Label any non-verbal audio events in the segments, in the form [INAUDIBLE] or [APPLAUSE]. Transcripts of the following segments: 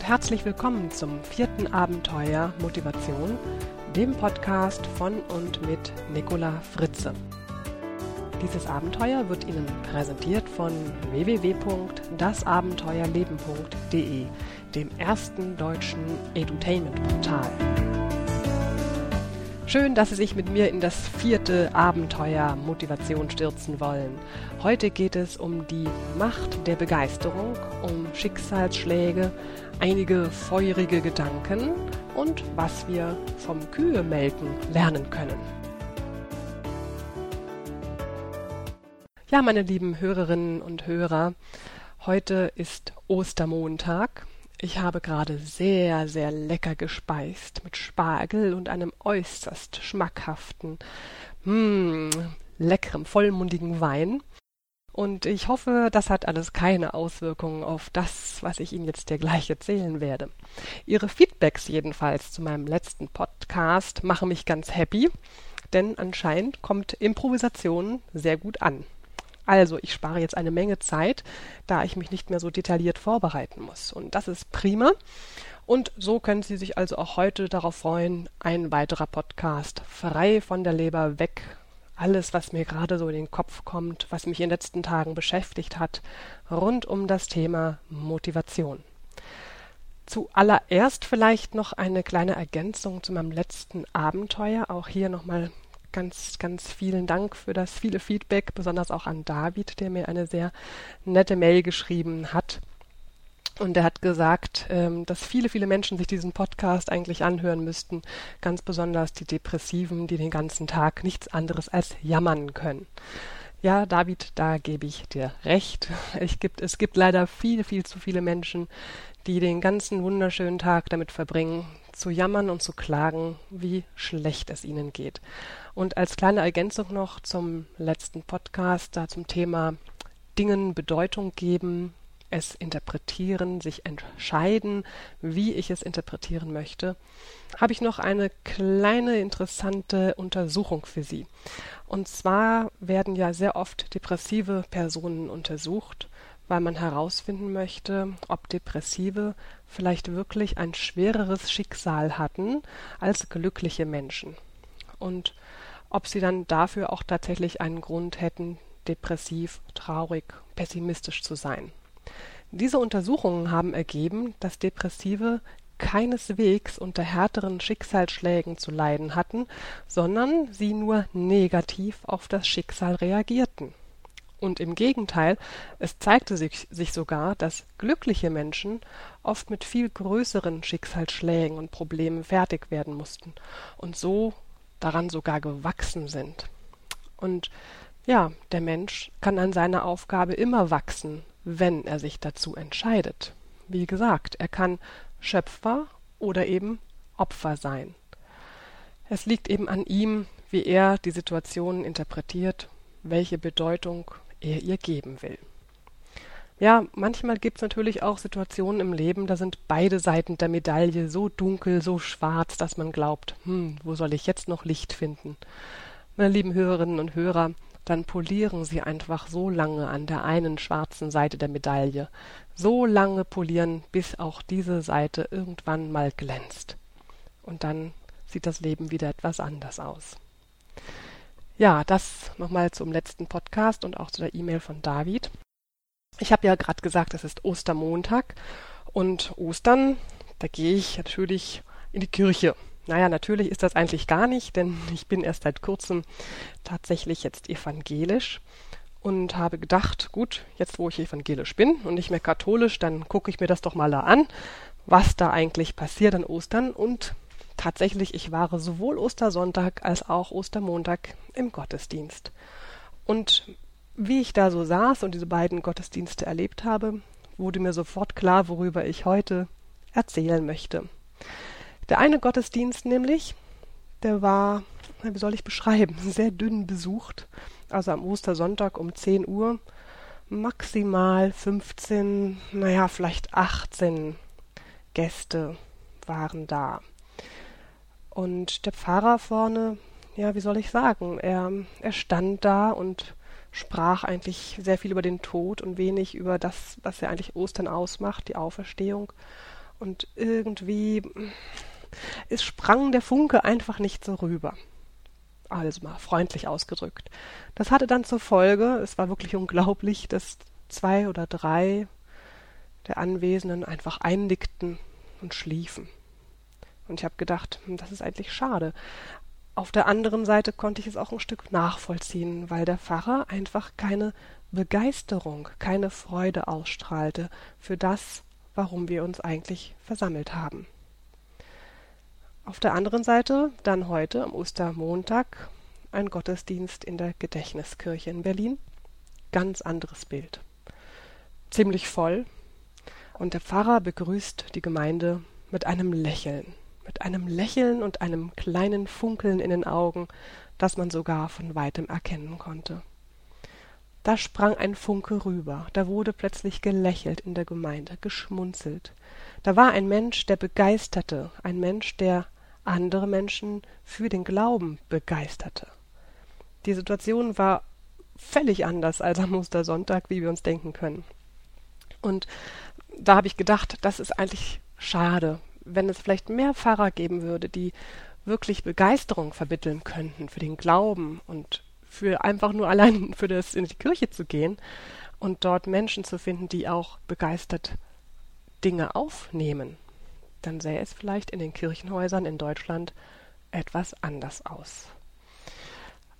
und herzlich willkommen zum vierten Abenteuer Motivation, dem Podcast von und mit Nicola Fritze. Dieses Abenteuer wird Ihnen präsentiert von www.dasabenteuerleben.de, dem ersten deutschen Edutainment-Portal. Schön, dass Sie sich mit mir in das vierte Abenteuer Motivation stürzen wollen. Heute geht es um die Macht der Begeisterung, um Schicksalsschläge, einige feurige Gedanken und was wir vom Kühemelken lernen können. Ja, meine lieben Hörerinnen und Hörer, heute ist Ostermontag ich habe gerade sehr, sehr lecker gespeist mit Spargel und einem äußerst schmackhaften, mm, leckerem, vollmundigen Wein. Und ich hoffe, das hat alles keine Auswirkungen auf das, was ich Ihnen jetzt hier gleich erzählen werde. Ihre Feedbacks jedenfalls zu meinem letzten Podcast machen mich ganz happy, denn anscheinend kommt Improvisation sehr gut an. Also, ich spare jetzt eine Menge Zeit, da ich mich nicht mehr so detailliert vorbereiten muss. Und das ist prima. Und so können Sie sich also auch heute darauf freuen, ein weiterer Podcast frei von der Leber weg. Alles, was mir gerade so in den Kopf kommt, was mich in den letzten Tagen beschäftigt hat, rund um das Thema Motivation. Zuallererst vielleicht noch eine kleine Ergänzung zu meinem letzten Abenteuer. Auch hier nochmal ganz, ganz vielen Dank für das viele Feedback, besonders auch an David, der mir eine sehr nette Mail geschrieben hat. Und er hat gesagt, ähm, dass viele, viele Menschen sich diesen Podcast eigentlich anhören müssten, ganz besonders die Depressiven, die den ganzen Tag nichts anderes als jammern können. Ja, David, da gebe ich dir recht. Ich gibt, es gibt leider viel, viel zu viele Menschen, die den ganzen wunderschönen Tag damit verbringen, zu jammern und zu klagen, wie schlecht es ihnen geht. Und als kleine Ergänzung noch zum letzten Podcast, da zum Thema Dingen Bedeutung geben, es interpretieren, sich entscheiden, wie ich es interpretieren möchte, habe ich noch eine kleine interessante Untersuchung für Sie. Und zwar werden ja sehr oft depressive Personen untersucht, weil man herausfinden möchte, ob Depressive vielleicht wirklich ein schwereres Schicksal hatten als glückliche Menschen. Und ob sie dann dafür auch tatsächlich einen Grund hätten, depressiv, traurig, pessimistisch zu sein. Diese Untersuchungen haben ergeben, dass Depressive keineswegs unter härteren Schicksalsschlägen zu leiden hatten, sondern sie nur negativ auf das Schicksal reagierten. Und im Gegenteil, es zeigte sich, sich sogar, dass glückliche Menschen oft mit viel größeren Schicksalsschlägen und Problemen fertig werden mussten und so daran sogar gewachsen sind. Und ja, der Mensch kann an seiner Aufgabe immer wachsen, wenn er sich dazu entscheidet. Wie gesagt, er kann Schöpfer oder eben Opfer sein. Es liegt eben an ihm, wie er die Situation interpretiert, welche Bedeutung er ihr geben will. Ja, manchmal gibt es natürlich auch Situationen im Leben, da sind beide Seiten der Medaille so dunkel, so schwarz, dass man glaubt, hm, wo soll ich jetzt noch Licht finden? Meine lieben Hörerinnen und Hörer, dann polieren Sie einfach so lange an der einen schwarzen Seite der Medaille, so lange polieren, bis auch diese Seite irgendwann mal glänzt. Und dann sieht das Leben wieder etwas anders aus. Ja, das nochmal zum letzten Podcast und auch zu der E-Mail von David. Ich habe ja gerade gesagt, es ist Ostermontag und Ostern, da gehe ich natürlich in die Kirche. Naja, natürlich ist das eigentlich gar nicht, denn [LAUGHS] ich bin erst seit kurzem tatsächlich jetzt evangelisch und habe gedacht, gut, jetzt wo ich evangelisch bin und nicht mehr katholisch, dann gucke ich mir das doch mal da an, was da eigentlich passiert an Ostern und tatsächlich, ich war sowohl Ostersonntag als auch Ostermontag im Gottesdienst. Und wie ich da so saß und diese beiden Gottesdienste erlebt habe, wurde mir sofort klar, worüber ich heute erzählen möchte. Der eine Gottesdienst nämlich, der war, wie soll ich beschreiben, [LAUGHS] sehr dünn besucht. Also am Ostersonntag um 10 Uhr maximal 15, naja, vielleicht 18 Gäste waren da. Und der Pfarrer vorne, ja, wie soll ich sagen, er, er stand da und sprach eigentlich sehr viel über den Tod und wenig über das, was ja eigentlich Ostern ausmacht, die Auferstehung. und irgendwie es sprang der Funke einfach nicht so rüber. Also mal freundlich ausgedrückt. Das hatte dann zur Folge, es war wirklich unglaublich, dass zwei oder drei der Anwesenden einfach einnickten und schliefen. Und ich habe gedacht, hm, das ist eigentlich schade. Auf der anderen Seite konnte ich es auch ein Stück nachvollziehen, weil der Pfarrer einfach keine Begeisterung, keine Freude ausstrahlte für das, warum wir uns eigentlich versammelt haben. Auf der anderen Seite dann heute am Ostermontag ein Gottesdienst in der Gedächtniskirche in Berlin. Ganz anderes Bild. Ziemlich voll. Und der Pfarrer begrüßt die Gemeinde mit einem Lächeln. Mit einem Lächeln und einem kleinen Funkeln in den Augen, das man sogar von weitem erkennen konnte. Da sprang ein Funke rüber, da wurde plötzlich gelächelt in der Gemeinde, geschmunzelt. Da war ein Mensch, der begeisterte, ein Mensch, der andere Menschen für den Glauben begeisterte. Die Situation war völlig anders als am Ostersonntag, wie wir uns denken können. Und da habe ich gedacht, das ist eigentlich schade, wenn es vielleicht mehr Pfarrer geben würde, die wirklich Begeisterung vermitteln könnten für den Glauben und für einfach nur allein [LAUGHS] für das in die Kirche zu gehen und dort Menschen zu finden, die auch begeistert Dinge aufnehmen dann sähe es vielleicht in den Kirchenhäusern in Deutschland etwas anders aus.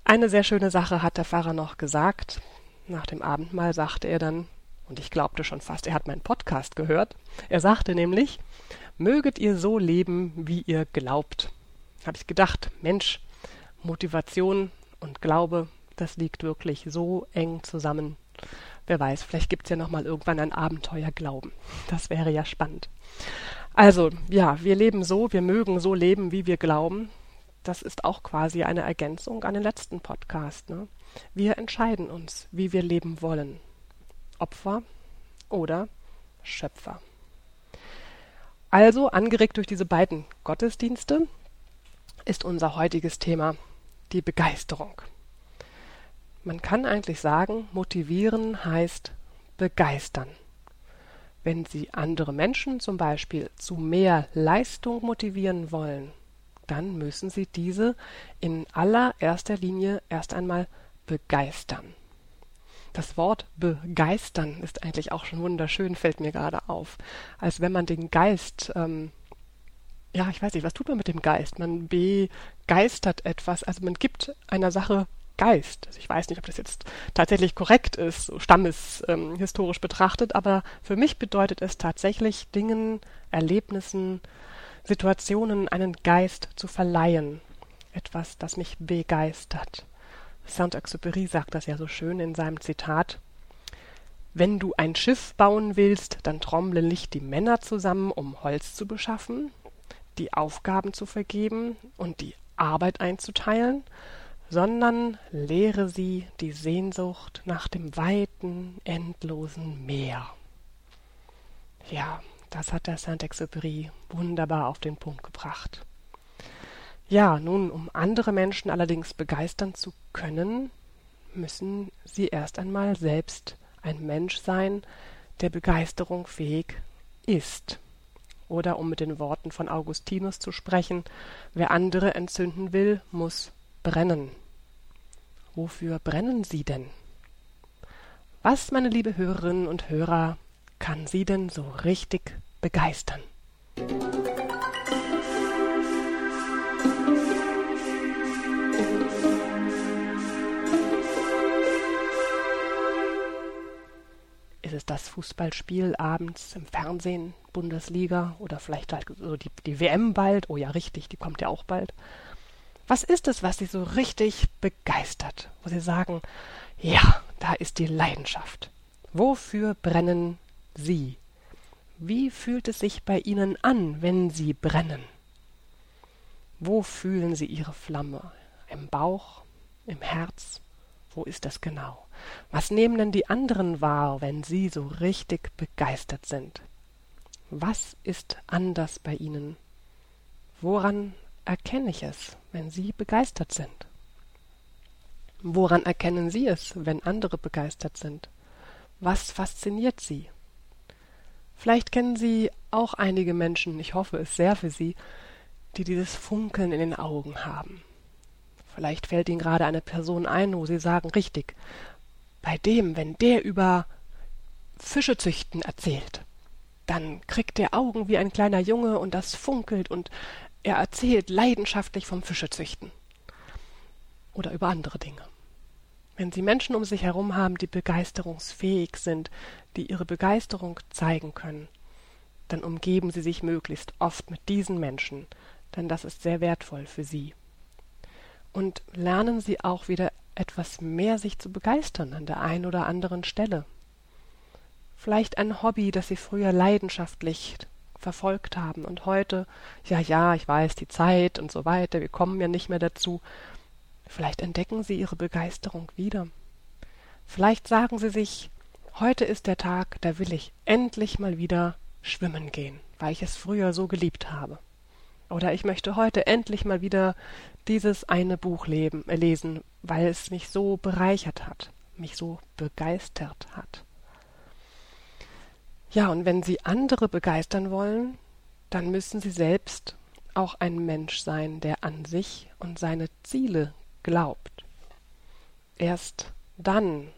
Eine sehr schöne Sache hat der Pfarrer noch gesagt. Nach dem Abendmahl sagte er dann, und ich glaubte schon fast, er hat meinen Podcast gehört. Er sagte nämlich, möget ihr so leben, wie ihr glaubt. Habe ich gedacht, Mensch, Motivation und Glaube, das liegt wirklich so eng zusammen. Wer weiß, vielleicht gibt es ja noch mal irgendwann ein Abenteuer Glauben. Das wäre ja spannend. Also, ja, wir leben so, wir mögen so leben, wie wir glauben. Das ist auch quasi eine Ergänzung an den letzten Podcast. Ne? Wir entscheiden uns, wie wir leben wollen. Opfer oder Schöpfer. Also, angeregt durch diese beiden Gottesdienste, ist unser heutiges Thema die Begeisterung. Man kann eigentlich sagen, motivieren heißt begeistern. Wenn Sie andere Menschen zum Beispiel zu mehr Leistung motivieren wollen, dann müssen Sie diese in allererster Linie erst einmal begeistern. Das Wort begeistern ist eigentlich auch schon wunderschön, fällt mir gerade auf. Als wenn man den Geist, ähm, ja, ich weiß nicht, was tut man mit dem Geist? Man begeistert etwas, also man gibt einer Sache Geist. Also ich weiß nicht, ob das jetzt tatsächlich korrekt ist, so stammeshistorisch ähm, betrachtet, aber für mich bedeutet es tatsächlich, Dingen, Erlebnissen, Situationen einen Geist zu verleihen. Etwas, das mich begeistert. Saint-Exupéry sagt das ja so schön in seinem Zitat. Wenn du ein Schiff bauen willst, dann trommle nicht die Männer zusammen, um Holz zu beschaffen, die Aufgaben zu vergeben und die Arbeit einzuteilen, sondern lehre sie die Sehnsucht nach dem weiten, endlosen Meer. Ja, das hat der Saint-Exupéry wunderbar auf den Punkt gebracht. Ja, nun, um andere Menschen allerdings begeistern zu können, müssen sie erst einmal selbst ein Mensch sein, der Begeisterung fähig ist. Oder um mit den Worten von Augustinus zu sprechen, wer andere entzünden will, muss brennen. Wofür brennen Sie denn? Was, meine liebe Hörerinnen und Hörer, kann Sie denn so richtig begeistern? Ist das Fußballspiel abends im Fernsehen, Bundesliga oder vielleicht halt so die, die WM bald? Oh ja, richtig, die kommt ja auch bald. Was ist es, was Sie so richtig begeistert, wo Sie sagen, ja, da ist die Leidenschaft. Wofür brennen Sie? Wie fühlt es sich bei Ihnen an, wenn Sie brennen? Wo fühlen Sie Ihre Flamme? Im Bauch? Im Herz? Wo ist das genau? Was nehmen denn die anderen wahr, wenn Sie so richtig begeistert sind? Was ist anders bei Ihnen? Woran erkenne ich es, wenn Sie begeistert sind? Woran erkennen Sie es, wenn andere begeistert sind? Was fasziniert Sie? Vielleicht kennen Sie auch einige Menschen, ich hoffe es sehr für Sie, die dieses Funkeln in den Augen haben. Vielleicht fällt Ihnen gerade eine Person ein, wo Sie sagen, richtig, bei dem, wenn der über Fische züchten erzählt, dann kriegt der Augen wie ein kleiner Junge und das funkelt und er erzählt leidenschaftlich vom Fischezüchten. Oder über andere Dinge. Wenn Sie Menschen um sich herum haben, die begeisterungsfähig sind, die ihre Begeisterung zeigen können, dann umgeben Sie sich möglichst oft mit diesen Menschen, denn das ist sehr wertvoll für Sie. Und lernen Sie auch wieder etwas mehr sich zu begeistern an der einen oder anderen Stelle. Vielleicht ein Hobby, das Sie früher leidenschaftlich verfolgt haben und heute, ja, ja, ich weiß, die Zeit und so weiter, wir kommen ja nicht mehr dazu. Vielleicht entdecken Sie Ihre Begeisterung wieder. Vielleicht sagen Sie sich, heute ist der Tag, da will ich endlich mal wieder schwimmen gehen, weil ich es früher so geliebt habe. Oder ich möchte heute endlich mal wieder dieses eine Buch leben, äh, lesen, weil es mich so bereichert hat, mich so begeistert hat. Ja, und wenn Sie andere begeistern wollen, dann müssen Sie selbst auch ein Mensch sein, der an sich und seine Ziele glaubt. Erst dann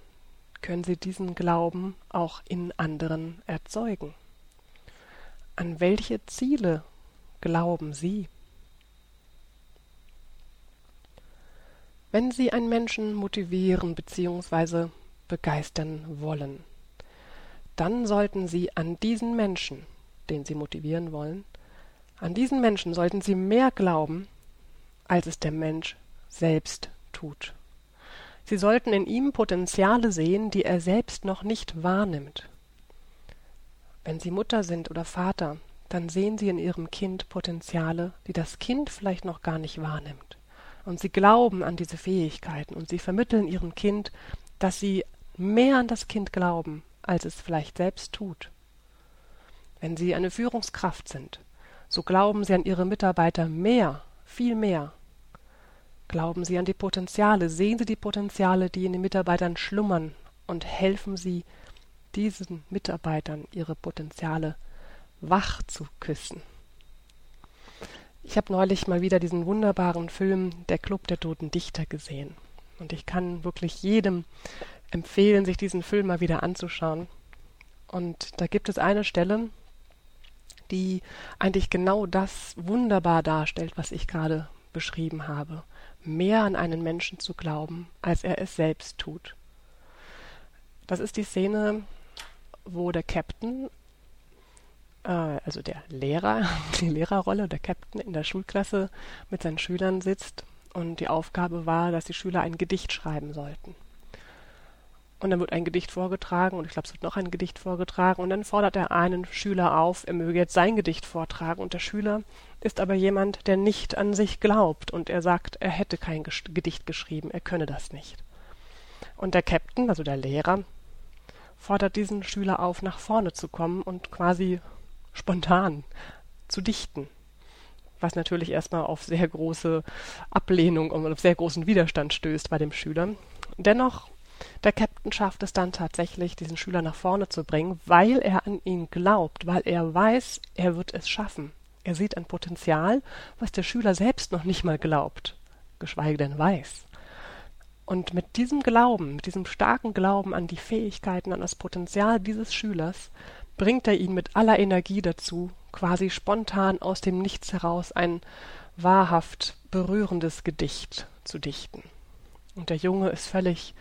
können Sie diesen Glauben auch in anderen erzeugen. An welche Ziele glauben Sie? Wenn Sie einen Menschen motivieren bzw. begeistern wollen, dann sollten Sie an diesen Menschen, den Sie motivieren wollen, an diesen Menschen sollten Sie mehr glauben, als es der Mensch selbst tut. Sie sollten in ihm Potenziale sehen, die er selbst noch nicht wahrnimmt. Wenn Sie Mutter sind oder Vater, dann sehen Sie in Ihrem Kind Potenziale, die das Kind vielleicht noch gar nicht wahrnimmt und sie glauben an diese Fähigkeiten und sie vermitteln ihrem Kind, dass sie mehr an das Kind glauben, als es vielleicht selbst tut. Wenn sie eine Führungskraft sind, so glauben sie an ihre Mitarbeiter mehr, viel mehr. Glauben sie an die Potenziale, sehen sie die Potenziale, die in den Mitarbeitern schlummern und helfen sie diesen Mitarbeitern ihre Potenziale wach zu küssen. Ich habe neulich mal wieder diesen wunderbaren Film Der Club der Toten Dichter gesehen. Und ich kann wirklich jedem empfehlen, sich diesen Film mal wieder anzuschauen. Und da gibt es eine Stelle, die eigentlich genau das wunderbar darstellt, was ich gerade beschrieben habe. Mehr an einen Menschen zu glauben, als er es selbst tut. Das ist die Szene, wo der Captain also der Lehrer, [LAUGHS] die Lehrerrolle, der Captain in der Schulklasse mit seinen Schülern sitzt und die Aufgabe war, dass die Schüler ein Gedicht schreiben sollten. Und dann wird ein Gedicht vorgetragen und ich glaube, es wird noch ein Gedicht vorgetragen und dann fordert er einen Schüler auf, er möge jetzt sein Gedicht vortragen und der Schüler ist aber jemand, der nicht an sich glaubt und er sagt, er hätte kein Gedicht geschrieben, er könne das nicht. Und der Captain, also der Lehrer, fordert diesen Schüler auf, nach vorne zu kommen und quasi spontan zu dichten. Was natürlich erstmal auf sehr große Ablehnung und auf sehr großen Widerstand stößt bei dem Schüler. Dennoch, der Captain schafft es dann tatsächlich, diesen Schüler nach vorne zu bringen, weil er an ihn glaubt, weil er weiß, er wird es schaffen. Er sieht ein Potenzial, was der Schüler selbst noch nicht mal glaubt, geschweige denn weiß. Und mit diesem Glauben, mit diesem starken Glauben an die Fähigkeiten, an das Potenzial dieses Schülers, bringt er ihn mit aller Energie dazu, quasi spontan aus dem Nichts heraus ein wahrhaft berührendes Gedicht zu dichten. Und der Junge ist völlig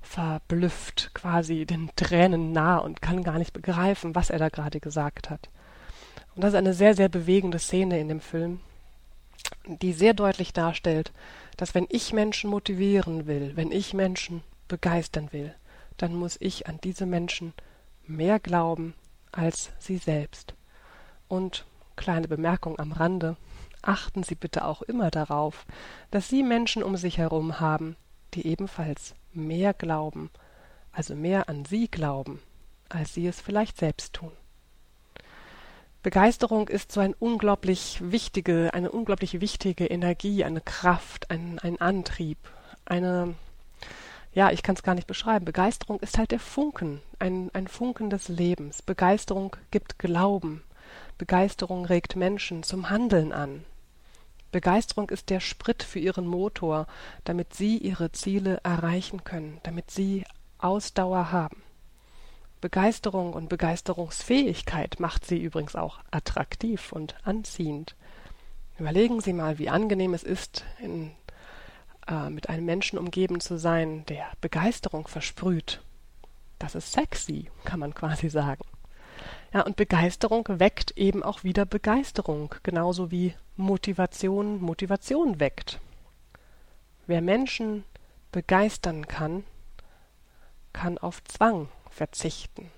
verblüfft, quasi den Tränen nah und kann gar nicht begreifen, was er da gerade gesagt hat. Und das ist eine sehr, sehr bewegende Szene in dem Film, die sehr deutlich darstellt, dass wenn ich Menschen motivieren will, wenn ich Menschen begeistern will, dann muss ich an diese Menschen mehr glauben, als Sie selbst. Und kleine Bemerkung am Rande, achten Sie bitte auch immer darauf, dass Sie Menschen um sich herum haben, die ebenfalls mehr glauben, also mehr an Sie glauben, als Sie es vielleicht selbst tun. Begeisterung ist so ein unglaublich wichtige, eine unglaublich wichtige Energie, eine Kraft, ein, ein Antrieb, eine ja, ich kann es gar nicht beschreiben. Begeisterung ist halt der Funken, ein, ein Funken des Lebens. Begeisterung gibt Glauben. Begeisterung regt Menschen zum Handeln an. Begeisterung ist der Sprit für ihren Motor, damit sie ihre Ziele erreichen können, damit sie Ausdauer haben. Begeisterung und Begeisterungsfähigkeit macht sie übrigens auch attraktiv und anziehend. Überlegen Sie mal, wie angenehm es ist, in, äh, mit einem Menschen umgeben zu sein, der Begeisterung versprüht. Das ist sexy, kann man quasi sagen. Ja, und Begeisterung weckt eben auch wieder Begeisterung, genauso wie Motivation Motivation weckt. Wer Menschen begeistern kann, kann auf Zwang verzichten.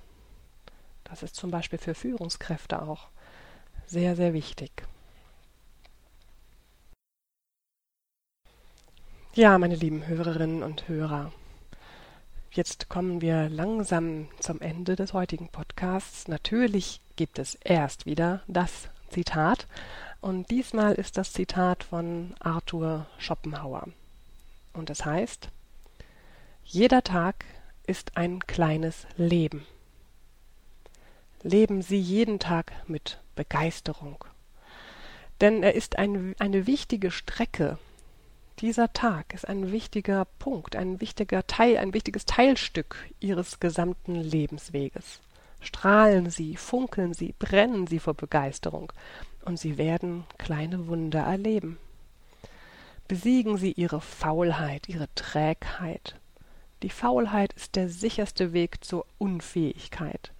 Das ist zum Beispiel für Führungskräfte auch sehr, sehr wichtig. Ja, meine lieben Hörerinnen und Hörer, jetzt kommen wir langsam zum Ende des heutigen Podcasts. Natürlich gibt es erst wieder das Zitat und diesmal ist das Zitat von Arthur Schopenhauer. Und es heißt, jeder Tag ist ein kleines Leben. Leben Sie jeden Tag mit Begeisterung. Denn er ist ein, eine wichtige Strecke. Dieser Tag ist ein wichtiger Punkt, ein wichtiger Teil, ein wichtiges Teilstück Ihres gesamten Lebensweges. Strahlen Sie, funkeln Sie, brennen Sie vor Begeisterung, und Sie werden kleine Wunder erleben. Besiegen Sie Ihre Faulheit, Ihre Trägheit, die Faulheit ist der sicherste Weg zur Unfähigkeit.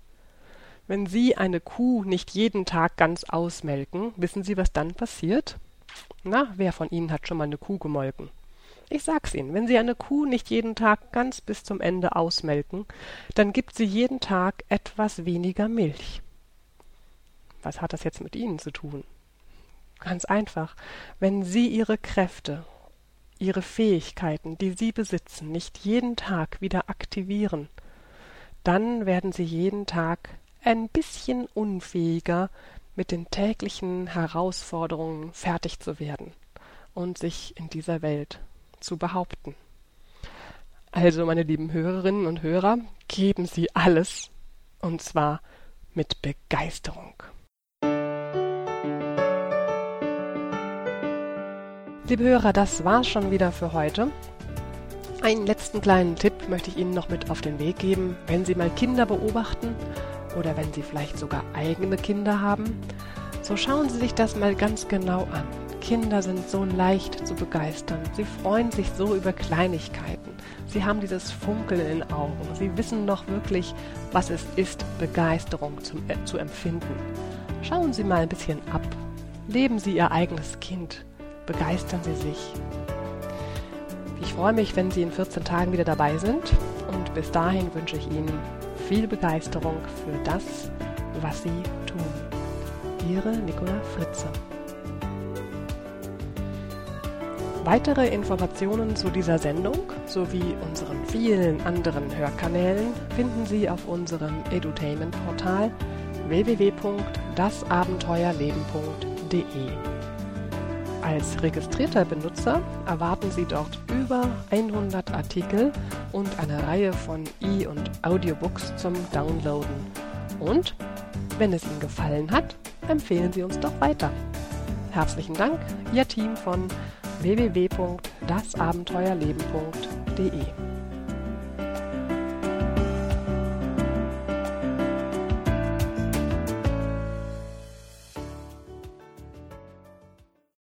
Wenn Sie eine Kuh nicht jeden Tag ganz ausmelken, wissen Sie, was dann passiert? Na, wer von Ihnen hat schon mal eine Kuh gemolken? Ich sag's Ihnen, wenn Sie eine Kuh nicht jeden Tag ganz bis zum Ende ausmelken, dann gibt sie jeden Tag etwas weniger Milch. Was hat das jetzt mit Ihnen zu tun? Ganz einfach, wenn Sie Ihre Kräfte ihre Fähigkeiten, die sie besitzen, nicht jeden Tag wieder aktivieren, dann werden sie jeden Tag ein bisschen unfähiger, mit den täglichen Herausforderungen fertig zu werden und sich in dieser Welt zu behaupten. Also, meine lieben Hörerinnen und Hörer, geben Sie alles, und zwar mit Begeisterung. Liebe Hörer, das war's schon wieder für heute. Einen letzten kleinen Tipp möchte ich Ihnen noch mit auf den Weg geben. Wenn Sie mal Kinder beobachten oder wenn Sie vielleicht sogar eigene Kinder haben, so schauen Sie sich das mal ganz genau an. Kinder sind so leicht zu begeistern. Sie freuen sich so über Kleinigkeiten. Sie haben dieses Funkeln in den Augen. Sie wissen noch wirklich, was es ist, Begeisterung zum, äh, zu empfinden. Schauen Sie mal ein bisschen ab. Leben Sie Ihr eigenes Kind begeistern Sie sich. Ich freue mich, wenn Sie in 14 Tagen wieder dabei sind und bis dahin wünsche ich Ihnen viel Begeisterung für das, was Sie tun. Ihre Nicola Fritze. Weitere Informationen zu dieser Sendung sowie unseren vielen anderen Hörkanälen finden Sie auf unserem Edutainment-Portal www.dasabenteuerleben.de. Als registrierter Benutzer erwarten Sie dort über 100 Artikel und eine Reihe von E- und Audiobooks zum Downloaden. Und wenn es Ihnen gefallen hat, empfehlen Sie uns doch weiter. Herzlichen Dank, Ihr Team von www.dasabenteuerleben.de.